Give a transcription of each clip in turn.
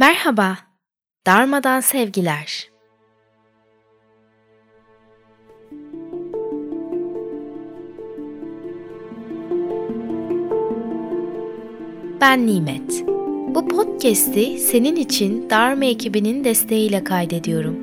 Merhaba, darmadan sevgiler. Ben Nimet. Bu podcast'i senin için Dharma ekibinin desteğiyle kaydediyorum.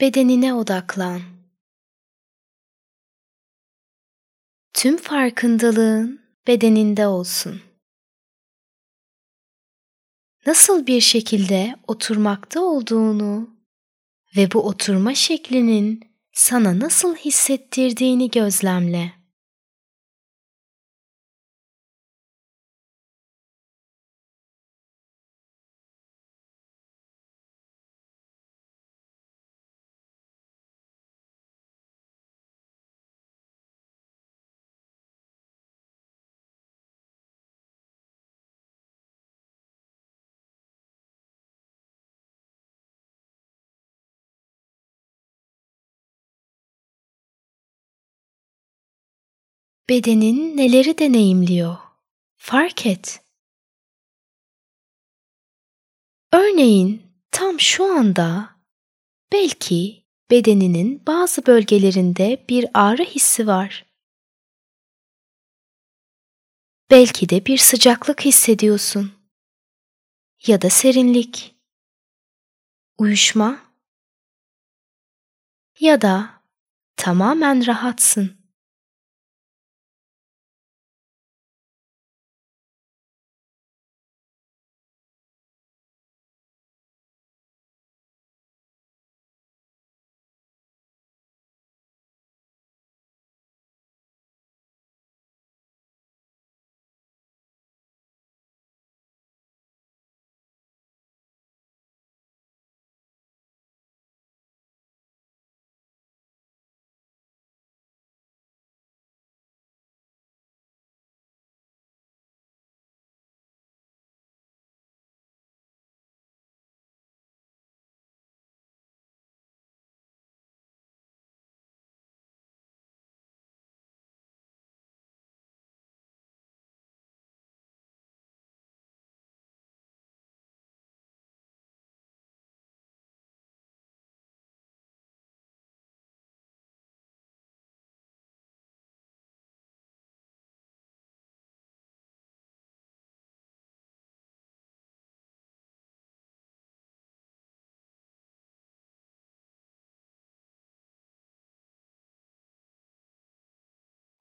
Bedenine odaklan. Tüm farkındalığın bedeninde olsun. Nasıl bir şekilde oturmakta olduğunu ve bu oturma şeklinin sana nasıl hissettirdiğini gözlemle. Bedenin neleri deneyimliyor? Fark et. Örneğin tam şu anda belki bedeninin bazı bölgelerinde bir ağrı hissi var. Belki de bir sıcaklık hissediyorsun ya da serinlik, uyuşma ya da tamamen rahatsın.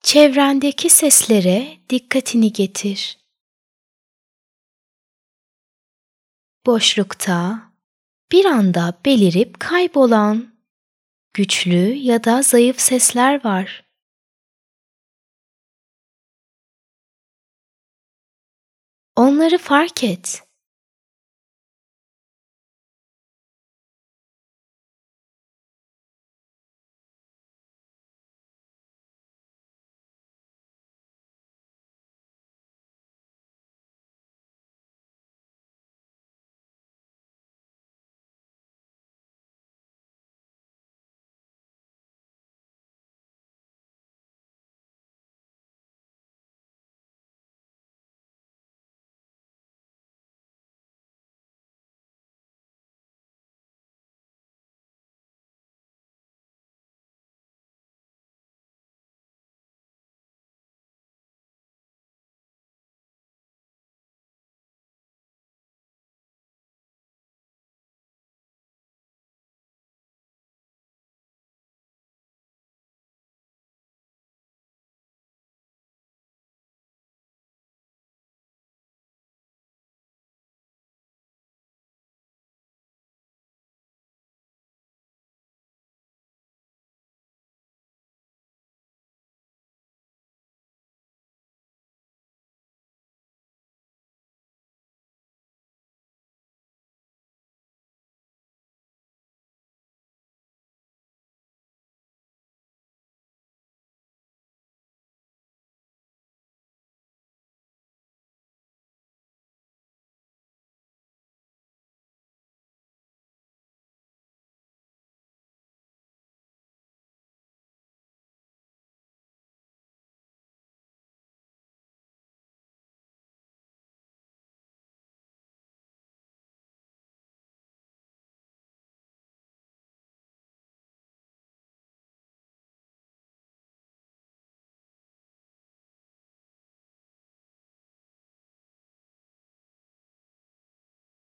Çevrendeki seslere dikkatini getir. Boşlukta bir anda belirip kaybolan güçlü ya da zayıf sesler var. Onları fark et.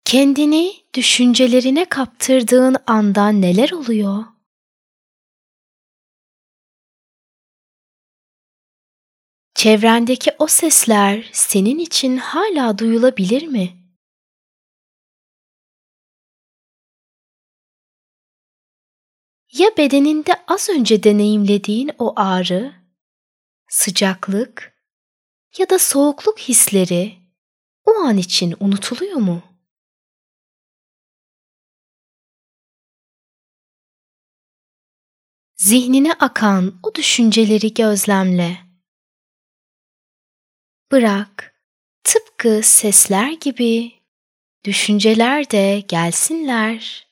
Kendini düşüncelerine kaptırdığın anda neler oluyor? Çevrendeki o sesler senin için hala duyulabilir mi? Ya bedeninde az önce deneyimlediğin o ağrı, sıcaklık ya da soğukluk hisleri o an için unutuluyor mu? Zihnine akan o düşünceleri gözlemle. Bırak, tıpkı sesler gibi düşünceler de gelsinler,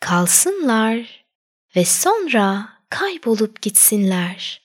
kalsınlar ve sonra kaybolup gitsinler.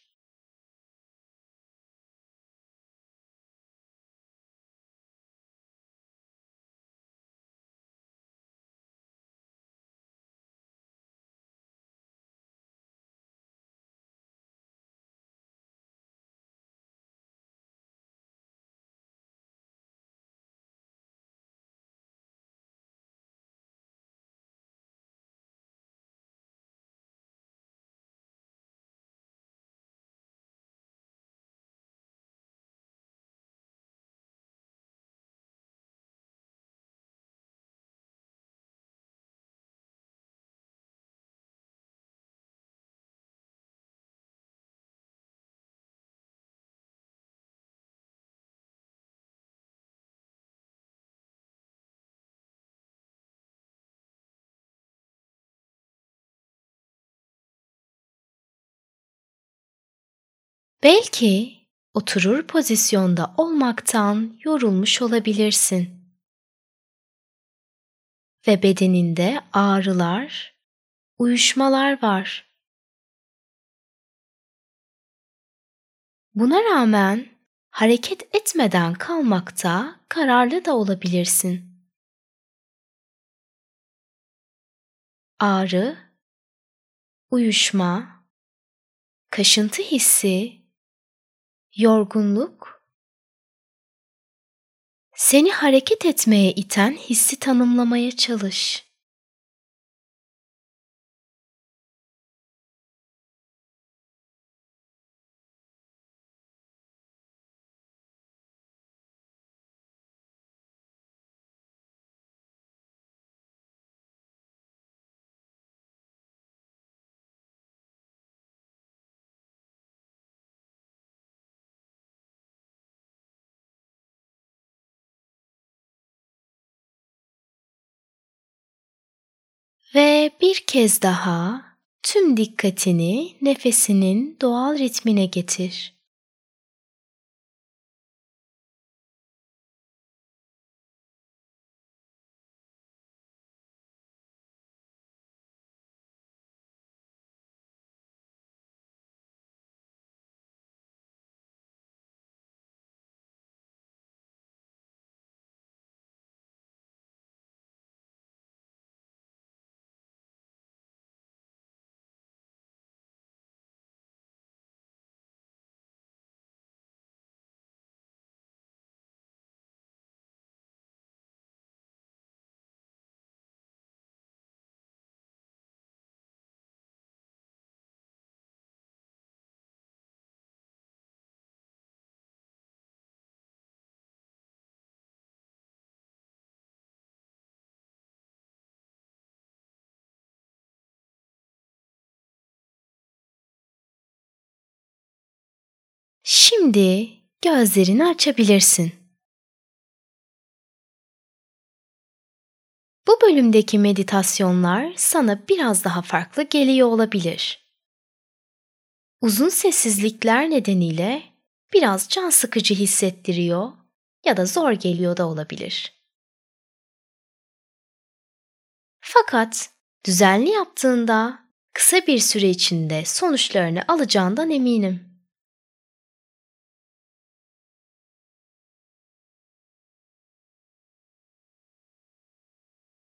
Belki oturur pozisyonda olmaktan yorulmuş olabilirsin. Ve bedeninde ağrılar, uyuşmalar var. Buna rağmen hareket etmeden kalmakta kararlı da olabilirsin. Ağrı, uyuşma, kaşıntı hissi yorgunluk, seni hareket etmeye iten hissi tanımlamaya çalış. Ve bir kez daha tüm dikkatini nefesinin doğal ritmine getir. Şimdi gözlerini açabilirsin. Bu bölümdeki meditasyonlar sana biraz daha farklı geliyor olabilir. Uzun sessizlikler nedeniyle biraz can sıkıcı hissettiriyor ya da zor geliyor da olabilir. Fakat düzenli yaptığında kısa bir süre içinde sonuçlarını alacağından eminim.